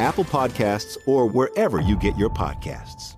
Apple Podcasts, or wherever you get your podcasts.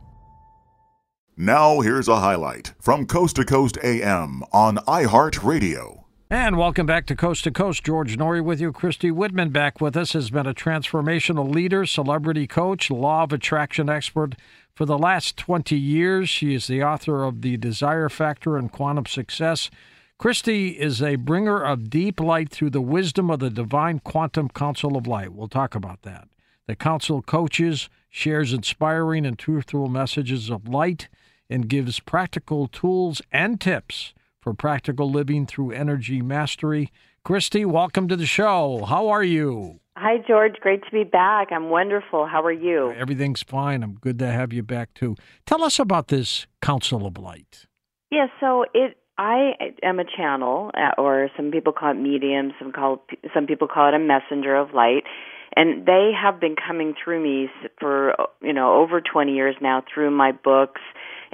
Now, here's a highlight from Coast to Coast AM on iHeartRadio. And welcome back to Coast to Coast. George Noory with you. Christy Whitman back with us has been a transformational leader, celebrity coach, law of attraction expert for the last 20 years. She is the author of The Desire Factor and Quantum Success. Christy is a bringer of deep light through the wisdom of the Divine Quantum Council of Light. We'll talk about that. The council coaches, shares inspiring and truthful messages of light, and gives practical tools and tips for practical living through energy mastery. Christy, welcome to the show. How are you? Hi, George. Great to be back. I'm wonderful. How are you? Everything's fine. I'm good to have you back, too. Tell us about this Council of Light. Yeah, so it I am a channel, uh, or some people call it medium. Some call some people call it a messenger of light, and they have been coming through me for you know over 20 years now through my books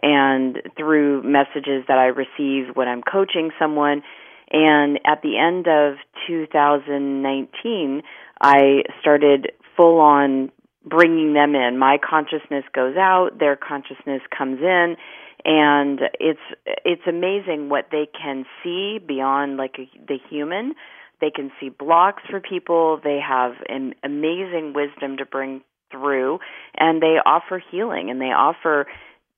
and through messages that I receive when I'm coaching someone. And at the end of 2019, I started full on bringing them in. My consciousness goes out, their consciousness comes in and it's it's amazing what they can see beyond like a, the human they can see blocks for people. They have an amazing wisdom to bring through and they offer healing and they offer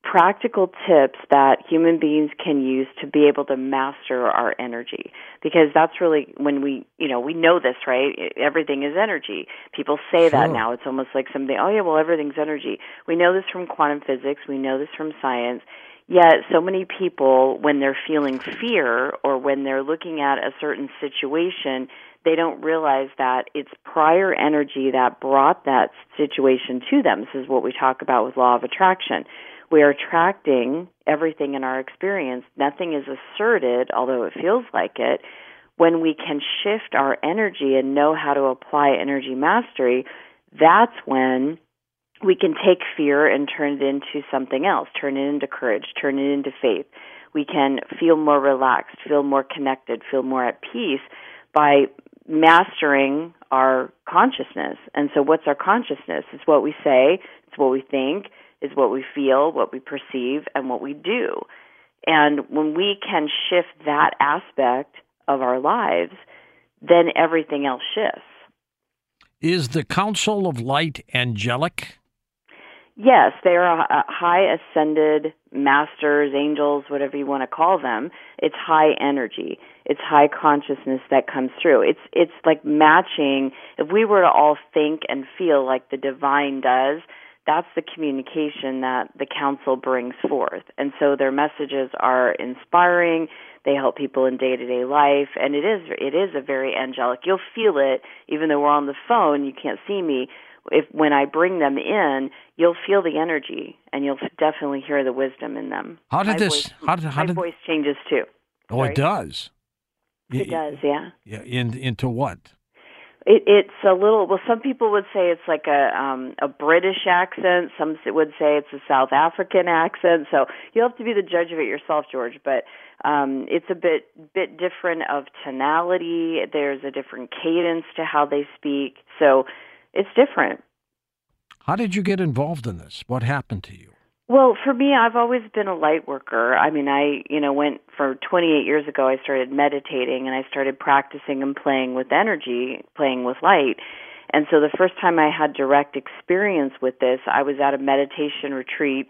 practical tips that human beings can use to be able to master our energy. Because that's really when we you know we know this right? Everything is energy. People say sure. that now. It's almost like something oh yeah well everything's energy. We know this from quantum physics. We know this from science Yet, so many people, when they're feeling fear or when they're looking at a certain situation, they don't realize that it's prior energy that brought that situation to them. This is what we talk about with law of attraction. We are attracting everything in our experience. Nothing is asserted, although it feels like it. When we can shift our energy and know how to apply energy mastery, that's when we can take fear and turn it into something else, turn it into courage, turn it into faith. We can feel more relaxed, feel more connected, feel more at peace by mastering our consciousness. And so, what's our consciousness? It's what we say, it's what we think, it's what we feel, what we perceive, and what we do. And when we can shift that aspect of our lives, then everything else shifts. Is the Council of Light angelic? Yes, they are uh, high ascended masters, angels, whatever you want to call them. It's high energy. It's high consciousness that comes through. It's it's like matching. If we were to all think and feel like the divine does, that's the communication that the council brings forth. And so their messages are inspiring. They help people in day to day life, and it is it is a very angelic. You'll feel it, even though we're on the phone. You can't see me if when I bring them in, you'll feel the energy and you'll definitely hear the wisdom in them. How did my this? Voice, how did how my did, voice changes too? Oh, Sorry. it does. It does, yeah. Yeah. In, into what? It, it's a little. Well, some people would say it's like a um, a British accent. Some would say it's a South African accent. So you'll have to be the judge of it yourself, George. But um, it's a bit bit different of tonality. There's a different cadence to how they speak. So it's different. How did you get involved in this? What happened to you? Well, for me, I've always been a light worker. I mean, I, you know, went for 28 years ago, I started meditating and I started practicing and playing with energy, playing with light. And so the first time I had direct experience with this, I was at a meditation retreat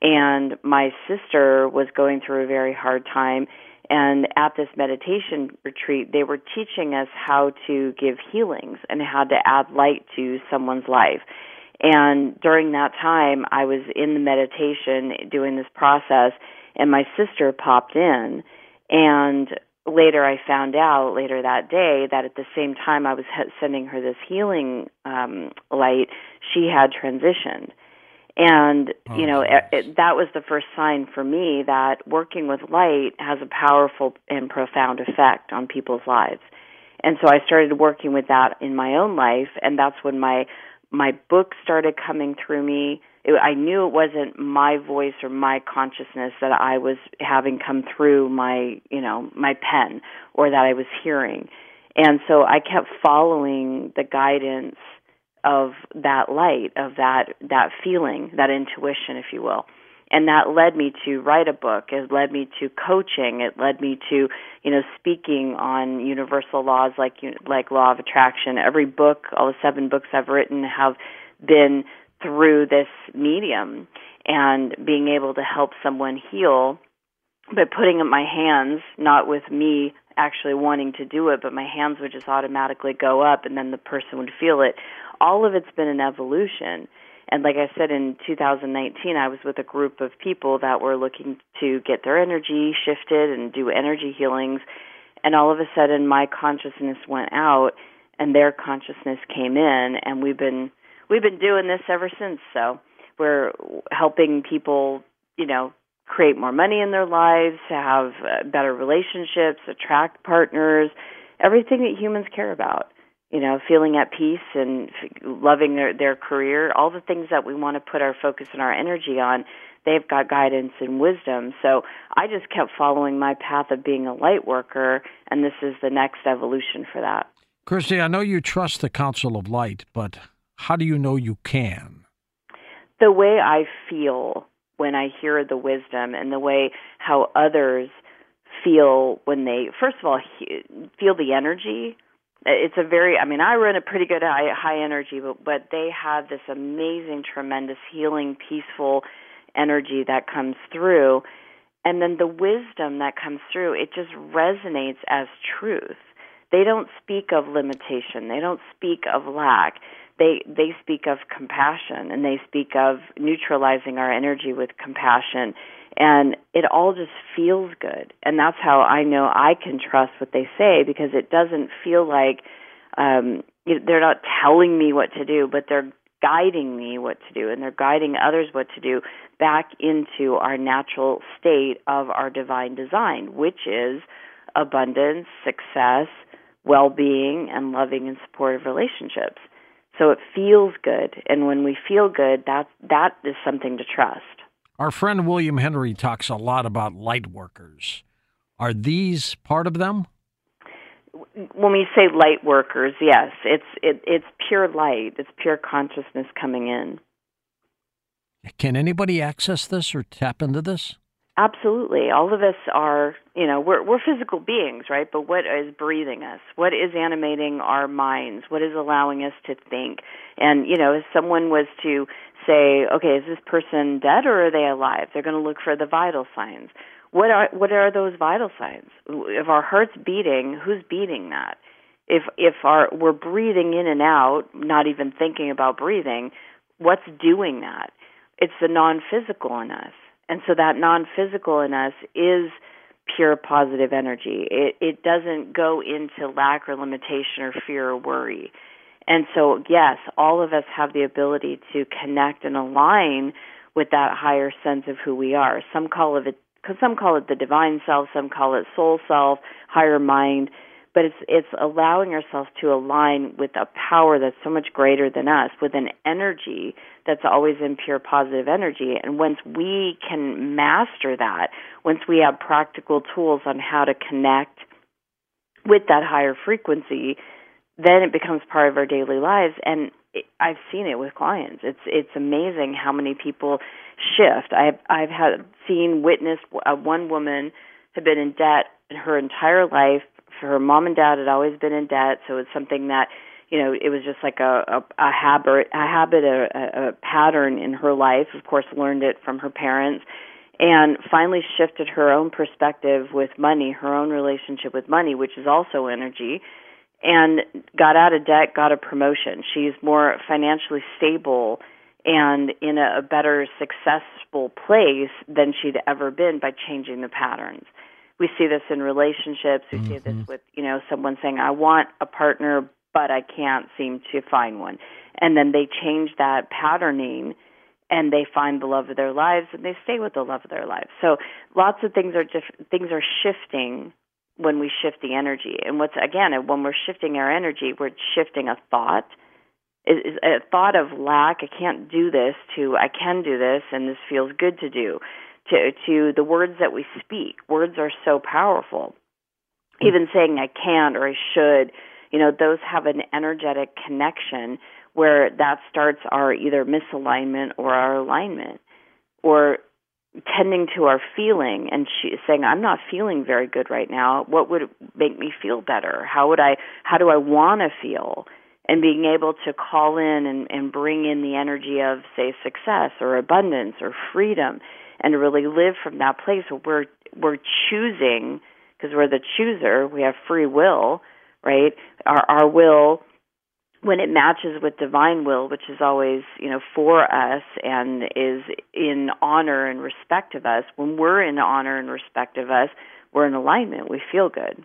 and my sister was going through a very hard time. And at this meditation retreat, they were teaching us how to give healings and how to add light to someone's life. And during that time, I was in the meditation doing this process, and my sister popped in. And later, I found out later that day that at the same time I was sending her this healing um, light, she had transitioned. And oh, you know it, it, that was the first sign for me that working with light has a powerful and profound effect on people's lives. And so I started working with that in my own life, and that's when my my book started coming through me. It, I knew it wasn't my voice or my consciousness that I was having come through my, you know, my pen or that I was hearing. And so I kept following the guidance of that light, of that that feeling, that intuition, if you will. And that led me to write a book. It led me to coaching. It led me to you know speaking on universal laws like like law of attraction. Every book all the seven books i've written have been through this medium. And being able to help someone heal by putting up my hands not with me actually wanting to do it but my hands would just automatically go up and then the person would feel it all of it's been an evolution and like I said, in 2019, I was with a group of people that were looking to get their energy shifted and do energy healings. And all of a sudden, my consciousness went out, and their consciousness came in, and we've been we've been doing this ever since. So we're helping people, you know, create more money in their lives, have uh, better relationships, attract partners, everything that humans care about you know, feeling at peace and loving their their career, all the things that we want to put our focus and our energy on, they've got guidance and wisdom. So I just kept following my path of being a light worker, and this is the next evolution for that. Christy, I know you trust the Council of Light, but how do you know you can? The way I feel when I hear the wisdom and the way how others feel when they, first of all, feel the energy. It's a very i mean i run a pretty good high high energy but but they have this amazing tremendous healing peaceful energy that comes through. And then the wisdom that comes through it just resonates as truth. They don't speak of limitation. They don't speak of lack they they speak of compassion and they speak of neutralizing our energy with compassion. And it all just feels good. And that's how i know i can trust what they say because it doesn't feel like um they're not telling me what to do but they're guiding me what to do and they're guiding others what to do back into our natural state of our divine design which is abundance success well-being and loving and supportive relationships so it feels good and when we feel good that that is something to trust our friend William Henry talks a lot about light workers. Are these part of them? When we say light workers, yes, it's it, it's pure light. It's pure consciousness coming in. Can anybody access this or tap into this? Absolutely. All of us are, you know, we're we're physical beings, right? But what is breathing us? What is animating our minds? What is allowing us to think? And, you know, if someone was to say, okay, is this person dead or are they alive? They're going to look for the vital signs. What are what are those vital signs? If our heart's beating, who's beating that? If if our we're breathing in and out, not even thinking about breathing, what's doing that? It's the non-physical in us. And so that non-physical in us is pure positive energy. It it doesn't go into lack or limitation or fear or worry. And so, yes, all of us have the ability to connect and align with that higher sense of who we are. Some call it, some call it the divine self, some call it soul self, higher mind. But it's it's allowing ourselves to align with a power that's so much greater than us, with an energy that's always in pure positive energy. And once we can master that, once we have practical tools on how to connect with that higher frequency, then it becomes part of our daily lives. And I've seen it with clients. It's it's amazing how many people shift. I've I've had seen witnessed uh, one woman had been in debt her entire life. Her mom and dad had always been in debt, so it's something that you know it was just like a a, a habit a habit a, a, pattern in her life. Of course, learned it from her parents, and finally shifted her own perspective with money, her own relationship with money, which is also energy and got out of debt, got a promotion. She's more financially stable and in a, a better successful place than she'd ever been by changing the patterns. We see this in relationships. We mm-hmm. see this mm-hmm. with, you know, someone saying, I want a partner, but I can't seem to find one. And then they change that patterning and they find the love of their lives and they stay with the love of their lives. So lots of things are diff- things are shifting when we shift the energy. And what's again, when we're shifting our energy, we're shifting a thought. Is a thought of lack, I can't do this, to I can do this, and this feels good to do, to to the words that we speak. Words are so powerful. Mm. Even saying I can't or I should, you know, those have an energetic connection where that starts our either misalignment or our alignment or tending to our feeling and she saying i'm not feeling very good right now. What would make me feel better? How would i how do i want to feel? And being able to call in and, and bring in the energy of say success or abundance or freedom and to really live from that place where we're we're choosing because we're the chooser we have free will right our our will when it matches with divine will, which is always, you know, for us and is in honor and respect of us, when we're in honor and respect of us, we're in alignment. We feel good.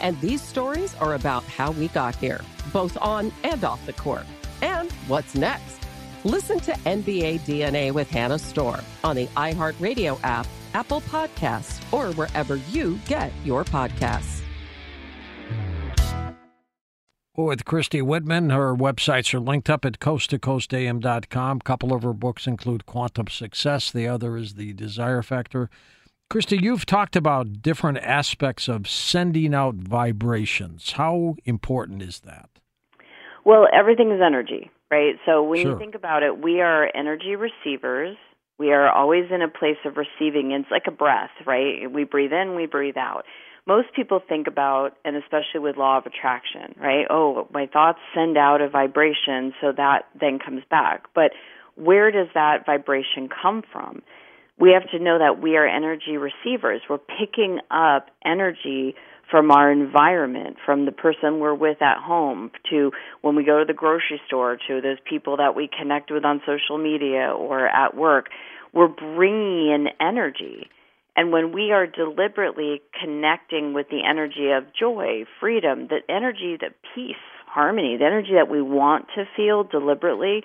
And these stories are about how we got here, both on and off the court. And what's next? Listen to NBA DNA with Hannah Storm on the iHeartRadio app, Apple Podcasts, or wherever you get your podcasts. With Christy Whitman, her websites are linked up at coasttocoastam.com. A couple of her books include Quantum Success, the other is The Desire Factor. Christy, you've talked about different aspects of sending out vibrations. How important is that? Well, everything is energy, right? So when Sure. you think about it, we are energy receivers. We are always in a place of receiving. It's like a breath, right? We breathe in, we breathe out. Most people think about, and especially with law of attraction, right? Oh, my thoughts send out a vibration, so that then comes back. But where does that vibration come from? We have to know that we are energy receivers. We're picking up energy from our environment, from the person we're with at home, to when we go to the grocery store, to those people that we connect with on social media or at work. We're bringing in energy. And when we are deliberately connecting with the energy of joy, freedom, the energy, the peace, harmony, the energy that we want to feel deliberately,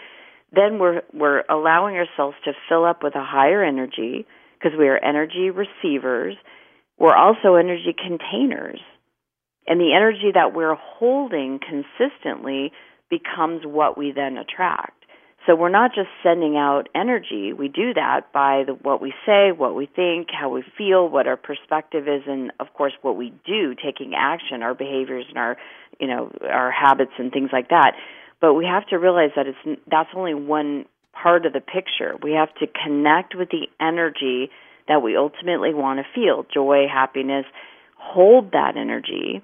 then we're we're allowing ourselves to fill up with a higher energy because we are energy receivers. We're also energy containers. And the energy that we're holding consistently becomes what we then attract. So we're not just sending out energy. We do that by the, what we say, what we think, how we feel, what our perspective is, and of course what we do, taking action, our behaviors and our, you know, our habits and things like that. But we have to realize that it's that's only one part of the picture. We have to connect with the energy that we ultimately want to feel, joy, happiness, hold that energy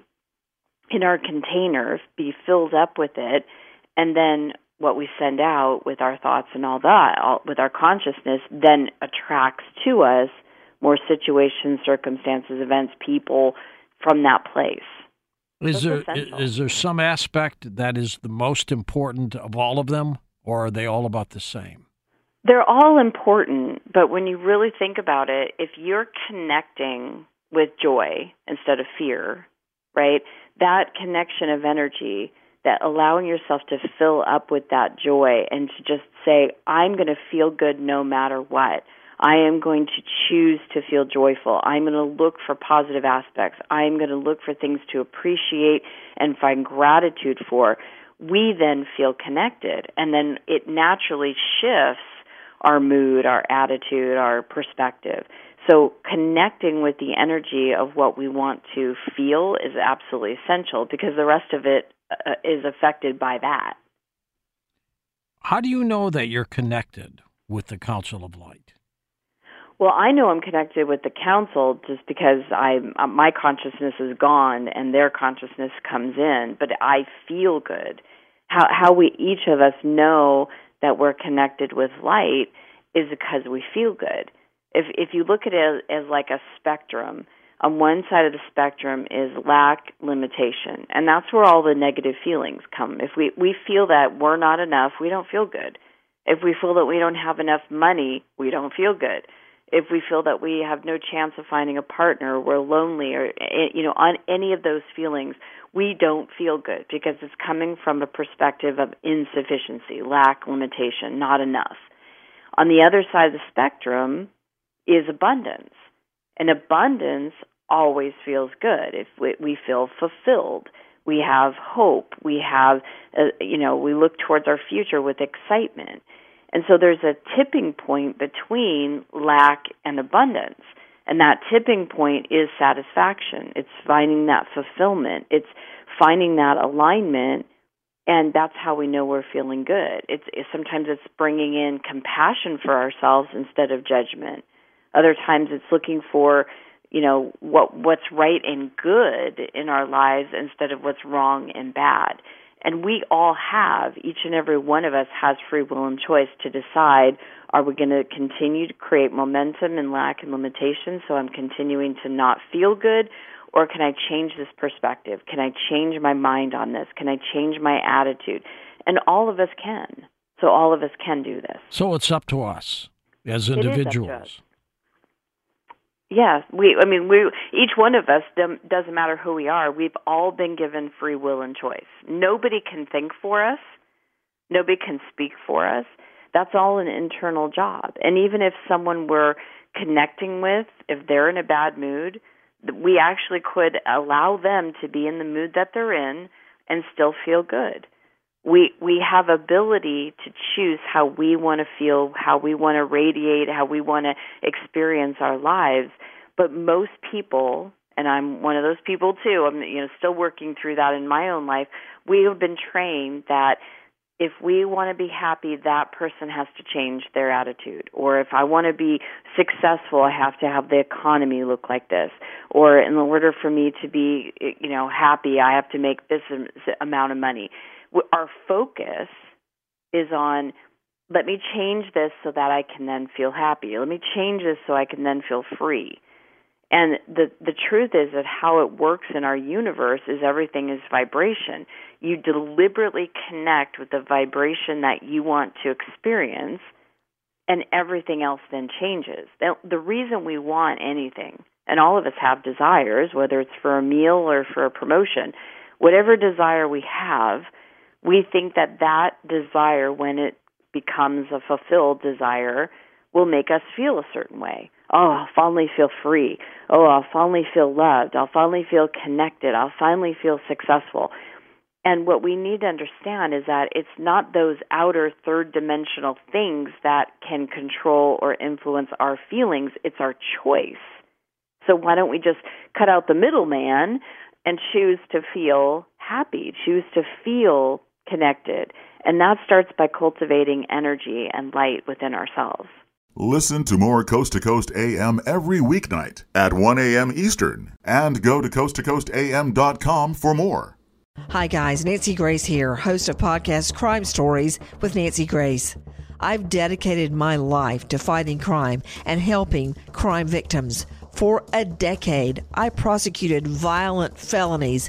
in our container, be filled up with it, and then what we send out with our thoughts and all that, all, with our consciousness, then attracts to us more situations, circumstances, events, people from that place. Is That's there essential. is there some aspect that is the most important of all of them, or are they all about the same? They're all important, but when you really think about it, if you're connecting with joy instead of fear, right? That connection of energy, that allowing yourself to fill up with that joy and to just say, I'm going to feel good no matter what. I am going to choose to feel joyful. I'm going to look for positive aspects. I'm going to look for things to appreciate and find gratitude for. We then feel connected, and then it naturally shifts our mood, our attitude, our perspective. So connecting with the energy of what we want to feel is absolutely essential because the rest of it uh, is affected by that. How do you know that you're connected with the Council of Light? Well, I know I'm connected with the council just because I uh, my consciousness is gone and their consciousness comes in, but I feel good. How how we each of us know that we're connected with light is because we feel good. If if you look at it as, as like a spectrum, on one side of the spectrum is lack, limitation, and that's where all the negative feelings come. If we we feel that we're not enough, we don't feel good. If we feel that we don't have enough money, we don't feel good. If we feel that we have no chance of finding a partner, we're lonely, or eh, you know, on any of those feelings, we don't feel good because it's coming from a perspective of insufficiency, lack, limitation, not enough. On the other side of the spectrum is abundance. And abundance always feels good if we, we feel fulfilled. We have hope. We have, uh, you know, we look towards our future with excitement. And so there's a tipping point between lack and abundance. And that tipping point is satisfaction. It's finding that fulfillment. It's finding that alignment and that's how we know we're feeling good. It's, it's sometimes it's bringing in compassion for ourselves instead of judgment. Other times it's looking for, you know, what what's right and good in our lives instead of what's wrong and bad. And we all have, each and every one of us has free will and choice to decide are we going to continue to create momentum and lack and limitation so I'm continuing to not feel good or can I change this perspective? Can I change my mind on this? Can I change my attitude? And all of us can. So all of us can do this. So it's up to us as It is up to individuals. us. Yes, we. I mean, we. Each one of us doesn't matter who we are. We've all been given free will and choice. Nobody can think for us. Nobody can speak for us. That's all an internal job. And even if someone we're connecting with, if they're in a bad mood, we actually could allow them to be in the mood that they're in and still feel good. We we have ability to choose how we want to feel, how we want to radiate, how we want to experience our lives. But most people, and I'm one of those people too. I'm you know still working through that in my own life. We have been trained that if we want to be happy, that person has to change their attitude. Or if I want to be successful, I have to have the economy look like this. Or in order for me to be, you know, happy, I have to make this amount of money. Our focus is on let me change this so that I can then feel happy. Let me change this so I can then feel free. And the the truth is that how it works in our universe is everything is vibration. You deliberately connect with the vibration that you want to experience and everything else then changes. The, the reason we want anything, and all of us have desires, whether it's for a meal or for a promotion, whatever desire we have, we think that that desire, when it becomes a fulfilled desire, will make us feel a certain way oh, I'll finally feel free. Oh, I'll finally feel loved. I'll finally feel connected. I'll finally feel successful. And what we need to understand is that it's not those outer third dimensional things that can control or influence our feelings, it's our choice. So why don't we just cut out the middleman and choose to feel happy, choose to feel connected? And that starts by cultivating energy and light within ourselves. Listen to more Coast to Coast AM every weeknight at 1 a.m. Eastern and go to coasttocoastam.com for more. Hi, guys. Nancy Grace here, host of podcast Crime Stories with Nancy Grace. I've dedicated my life to fighting crime and helping crime victims. For a decade, I prosecuted violent felonies